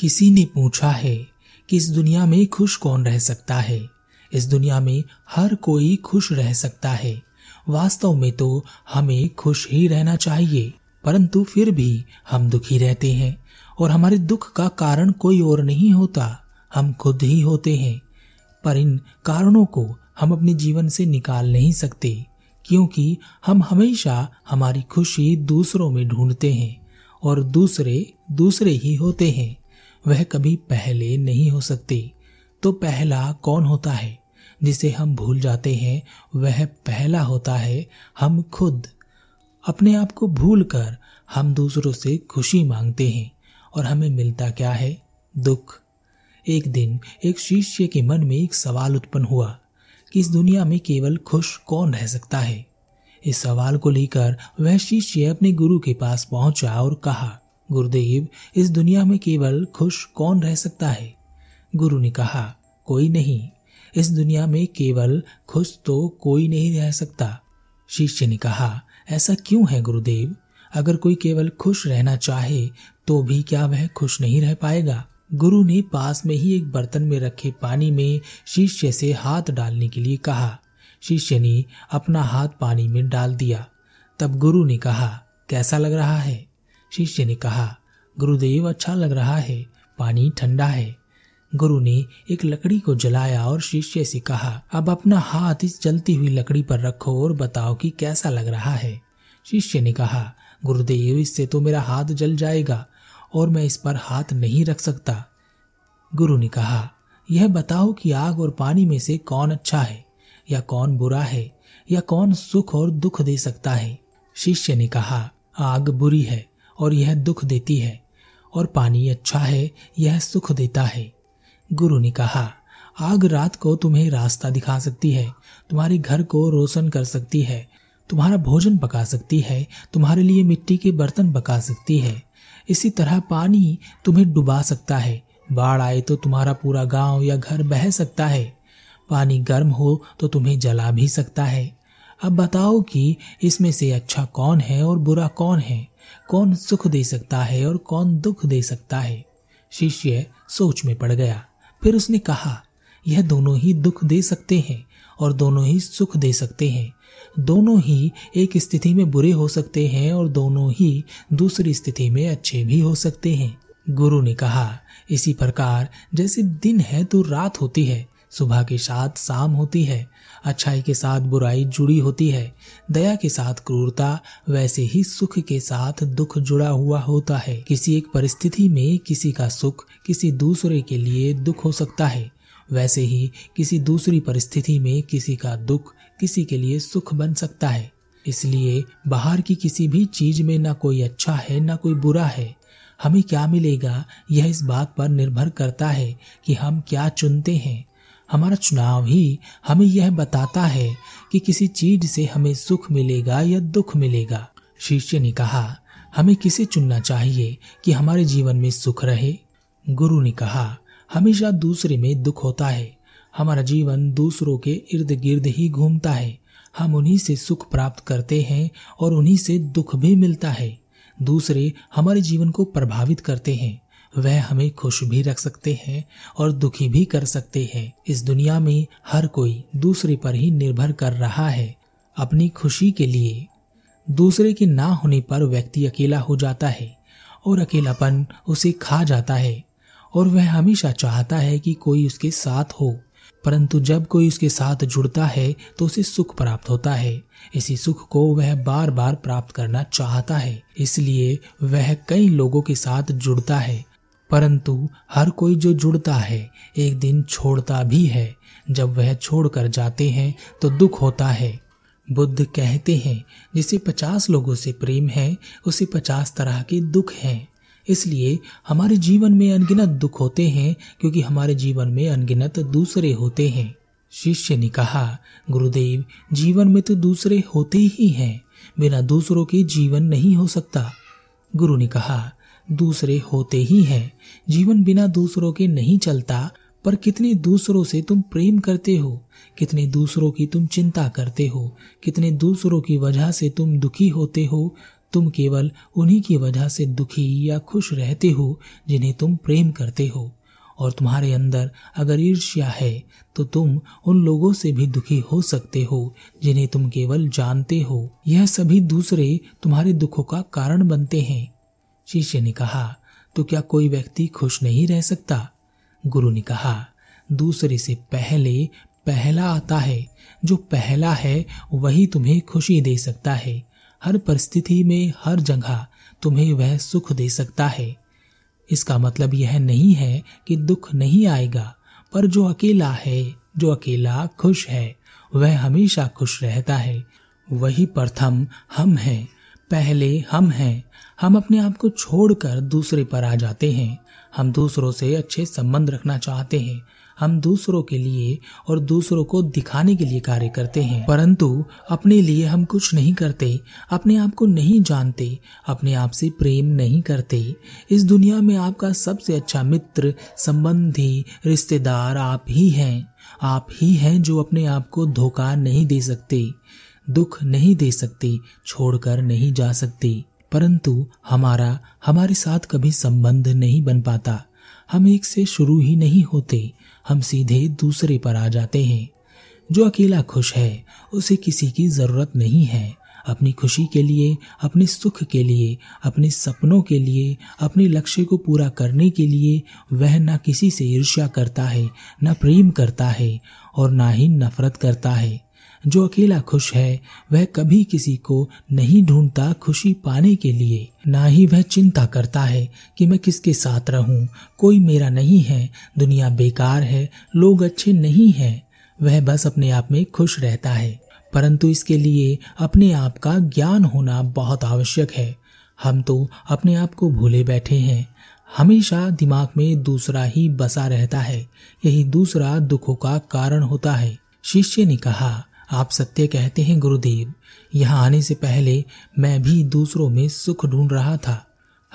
किसी ने पूछा है कि इस दुनिया में खुश कौन रह सकता है? इस दुनिया में हर कोई खुश रह सकता है। वास्तव में तो हमें खुश ही रहना चाहिए, परंतु फिर भी हम दुखी रहते हैं, और हमारे दुख का कारण कोई और नहीं होता। हम खुद ही होते हैं, पर इन कारणों को हम अपने जीवन से निकाल नहीं सकते, क्योंकि हम हमेशा हमारी खुशी दूसरों में ढूंढते हैं, और दूसरे दूसरे ही होते हैं। वह कभी पहले नहीं हो सकते। तो पहला कौन होता है? जिसे हम भूल जाते हैं, वह पहला होता है हम खुद। अपने आप को भूल कर हम दूसरों से खुशी मांगते हैं, और हमें मिलता क्या है? दुख। एक दिन एक शिष्य के मन में एक सवाल उत्पन्न हुआ कि इस दुनिया में केवल खुश कौन रह सकता है? इस सवाल को लेकर वह शिष्य अपने गुरु के पास पहुँचा और कहा गुरुदेव, इस दुनिया में केवल खुश कौन रह सकता है? गुरु ने कहा, कोई नहीं। इस दुनिया में केवल खुश तो कोई नहीं रह सकता। शिष्य ने कहा, ऐसा क्यों है गुरुदेव? अगर कोई केवल खुश रहना चाहे तो भी क्या वह खुश नहीं रह पाएगा? गुरु ने पास में ही एक बर्तन में रखे पानी में शिष्य से हाथ डालने के लिए कहा। शिष्य ने अपना हाथ पानी में डाल दिया। तब गुरु ने कहा, कैसा लग रहा है? शिष्य ने कहा, गुरुदेव अच्छा लग रहा है, पानी ठंडा है। गुरु ने एक लकड़ी को जलाया और शिष्य से कहा, अब अपना हाथ इस जलती हुई लकड़ी पर रखो और बताओ कि कैसा लग रहा है। शिष्य ने कहा, गुरुदेव, इससे तो मेरा हाथ जल जाएगा और मैं इस पर हाथ नहीं रख सकता। गुरु ने कहा, यह बताओ कि आग और पानी में से कौन अच्छा है, या कौन बुरा है, या कौन सुख और दुख दे सकता है? शिष्य ने कहा, आग बुरी है और यह दुख देती है, और पानी अच्छा है, यह सुख देता है। गुरु ने कहा, आग रात को तुम्हें रास्ता दिखा सकती है, तुम्हारे घर को रोशन कर सकती है, तुम्हारा भोजन पका सकती है, तुम्हारे लिए मिट्टी के बर्तन पका सकती है। इसी तरह पानी तुम्हें डुबा सकता है, बाढ़ आए तो तुम्हारा पूरा गाँव या घर बह सकता है, पानी गर्म हो तो तुम्हें जला भी सकता है। अब बताओ कि इसमें से अच्छा कौन है और बुरा कौन है? कौन सुख दे सकता है और कौन दुख दे सकता है? शिष्य सोच में पड़ गया। फिर उसने कहा, यह दोनों ही दुख दे सकते हैं और दोनों ही सुख दे सकते हैं। दोनों ही एक स्थिति में बुरे हो सकते हैं और दोनों ही दूसरी स्थिति में अच्छे भी हो सकते हैं। गुरु ने कहा, इसी प्रकार जैसे दिन है तो रात होती है, सुबह के साथ शाम होती है अच्छाई के साथ बुराई जुड़ी होती है। दया के साथ क्रूरता, वैसे ही सुख के साथ दुख जुड़ा हुआ होता है। किसी एक परिस्थिति में किसी का सुख किसी दूसरे के लिए दुख हो सकता है। वैसे ही किसी दूसरी परिस्थिति में किसी का दुख किसी के लिए सुख बन सकता है। इसलिए बाहर की किसी भी चीज़ में ना कोई अच्छा है, ना कोई बुरा है। हमें क्या मिलेगा? यह इस बात पर निर्भर करता है कि हम क्या चुनते हैं। हमारा चुनाव ही हमें यह बताता है कि किसी चीज़ से हमें सुख मिलेगा या दुख मिलेगा। शिष्य ने कहा, हमें किसे चुनना चाहिए कि हमारे जीवन में सुख रहे? गुरु ने कहा, हमेशा दूसरे में दुख होता है। हमारा जीवन दूसरों के इर्द गिर्द ही घूमता है। हम उन्हीं से सुख प्राप्त करते हैं और उन्हीं से दुख भी मिलता है। दूसरे हमारे जीवन को प्रभावित करते हैं। वह हमें खुश भी रख सकते हैं और दुखी भी कर सकते हैं। इस दुनिया में हर कोई दूसरे पर ही निर्भर कर रहा है अपनी खुशी के लिए। दूसरे के ना होने पर व्यक्ति अकेला हो जाता है और अकेलापन उसे खा जाता है और वह हमेशा चाहता है कि कोई उसके साथ हो। परंतु जब कोई उसके साथ जुड़ता है तो उसे सुख प्राप्त होता है। इसी सुख को वह बार बार प्राप्त करना चाहता है। इसलिए वह कई लोगों के साथ जुड़ता है। परंतु हर कोई जो जुड़ता है, एक दिन छोड़ता भी है। जब वह छोड़कर जाते हैं तो दुख होता है। बुद्ध कहते हैं, जिसे पचास लोगों से प्रेम है, उसे पचास तरह के दुख हैं। इसलिए हमारे जीवन में अनगिनत दुख होते हैं, क्योंकि हमारे जीवन में अनगिनत दूसरे होते हैं। शिष्य ने कहा, गुरुदेव, जीवन में तो दूसरे होते ही हैं, बिना दूसरों के जीवन नहीं हो सकता। गुरु ने कहा दूसरे होते ही हैं। जीवन बिना दूसरों के नहीं चलता, पर कितने दूसरों से तुम प्रेम करते हो, कितने दूसरों की तुम चिंता करते हो, कितने दूसरों की वजह से तुम दुखी होते हो, तुम केवल उन्हीं की वजह से दुखी या खुश रहते हो, जिन्हें तुम प्रेम करते हो। और तुम्हारे अंदर अगर ईर्ष्या है तो तुम उन लोगों से भी दुखी हो सकते हो, जिन्हें तुम केवल जानते हो। यह सभी दूसरे तुम्हारे दुखों का कारण बनते हैं। शिष्य ने कहा तो क्या कोई व्यक्ति खुश नहीं रह सकता? गुरु ने कहा, दूसरे से पहले पहला आता है, जो पहला है वही तुम्हें खुशी दे सकता है। हर परिस्थिति में हर जगह तुम्हें वह सुख दे सकता है। इसका मतलब यह नहीं है कि दुख नहीं आएगा, पर जो अकेला है, जो अकेला खुश है, वह हमेशा खुश रहता है। वही प्रथम हम हैं पहले हम हैं। हम अपने आप को छोड़कर दूसरे पर आ जाते हैं। हम दूसरों से अच्छे संबंध रखना चाहते हैं। हम दूसरों के लिए और दूसरों को दिखाने के लिए कार्य करते हैं। परंतु अपने लिए हम कुछ नहीं करते, अपने आप को नहीं जानते, अपने आप से प्रेम नहीं करते। इस दुनिया में आपका सबसे अच्छा मित्र, संबंधी, रिश्तेदार आप ही हैं। आप ही हैं जो अपने आप को धोखा नहीं दे सकते। दुख नहीं दे सकते, छोड़कर नहीं जा सकते। परंतु हमारा, हमारे साथ कभी संबंध नहीं बन पाता। हम एक से शुरू ही नहीं होते। हम सीधे दूसरे पर आ जाते हैं। जो अकेला खुश है, उसे किसी की ज़रूरत नहीं है। अपनी खुशी के लिए, अपने सुख के लिए, अपने सपनों के लिए, अपने लक्ष्य को पूरा करने के लिए वह न किसी से ईर्ष्या करता है, न प्रेम करता है और ना ही नफरत करता है। जो अकेला खुश है, वह कभी किसी को नहीं ढूंढता खुशी पाने के लिए। ना ही वह चिंता करता है कि मैं किसके साथ रहूँ। कोई मेरा नहीं है, दुनिया बेकार है, लोग अच्छे नहीं हैं। वह बस अपने आप में खुश रहता है। परंतु इसके लिए अपने आप का ज्ञान होना बहुत आवश्यक है। हम तो अपने आप को भूले बैठे हैं। हमेशा दिमाग में दूसरा ही बसा रहता है। यही दूसरा दुखों का कारण होता है। शिष्य ने कहा आप सत्य कहते हैं गुरुदेव। यहाँ आने से पहले मैं भी दूसरों में सुख ढूंढ रहा था।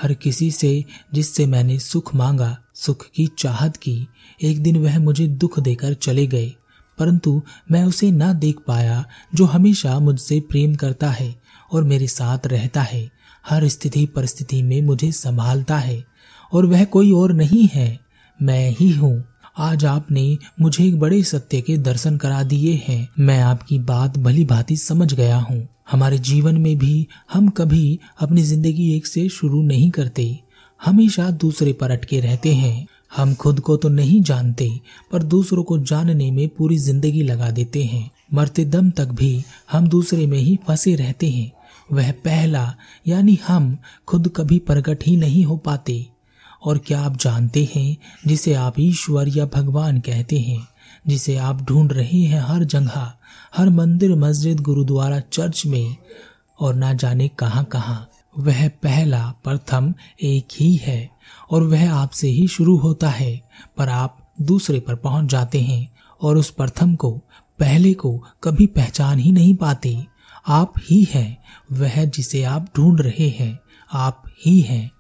हर किसी से जिससे मैंने सुख मांगा, सुख की चाहत की, एक दिन वह मुझे दुख देकर चले गए। परंतु मैं उसे ना देख पाया जो हमेशा मुझसे प्रेम करता है और मेरे साथ रहता है। हर स्थिति परिस्थिति में मुझे संभालता है और वह कोई और नहीं है। मैं ही हूँ। आज आपने मुझे एक बड़े सत्य के दर्शन करा दिए हैं। मैं आपकी बात, भली भांति समझ गया हूँ। हमारे जीवन में भी हम कभी अपनी ज़िंदगी एक से शुरू नहीं करते। हमेशा दूसरे पर अटके रहते हैं। हम खुद को तो नहीं जानते, पर दूसरों को जानने में पूरी ज़िंदगी लगा देते हैं। मरते दम तक भी हम दूसरे में ही फंसे रहते हैं। वह पहला, यानी हम, खुद कभी प्रकट ही नहीं हो पाते। और क्या आप जानते हैं जिसे आप ईश्वर या भगवान कहते हैं? जिसे आप ढूंढ रहे हैं हर जगह, हर मंदिर, मस्जिद, गुरुद्वारा, चर्च में, और ना जाने कहाँ कहाँ। वह पहला, प्रथम, एक ही है, और वह आपसे ही शुरू होता है, पर आप दूसरे पर पहुँच जाते हैं, और उस प्रथम को, पहले को कभी पहचान ही नहीं पाते। आप ही हैं, वह जिसे आप ढूंढ रहे हैं, आप ही हैं।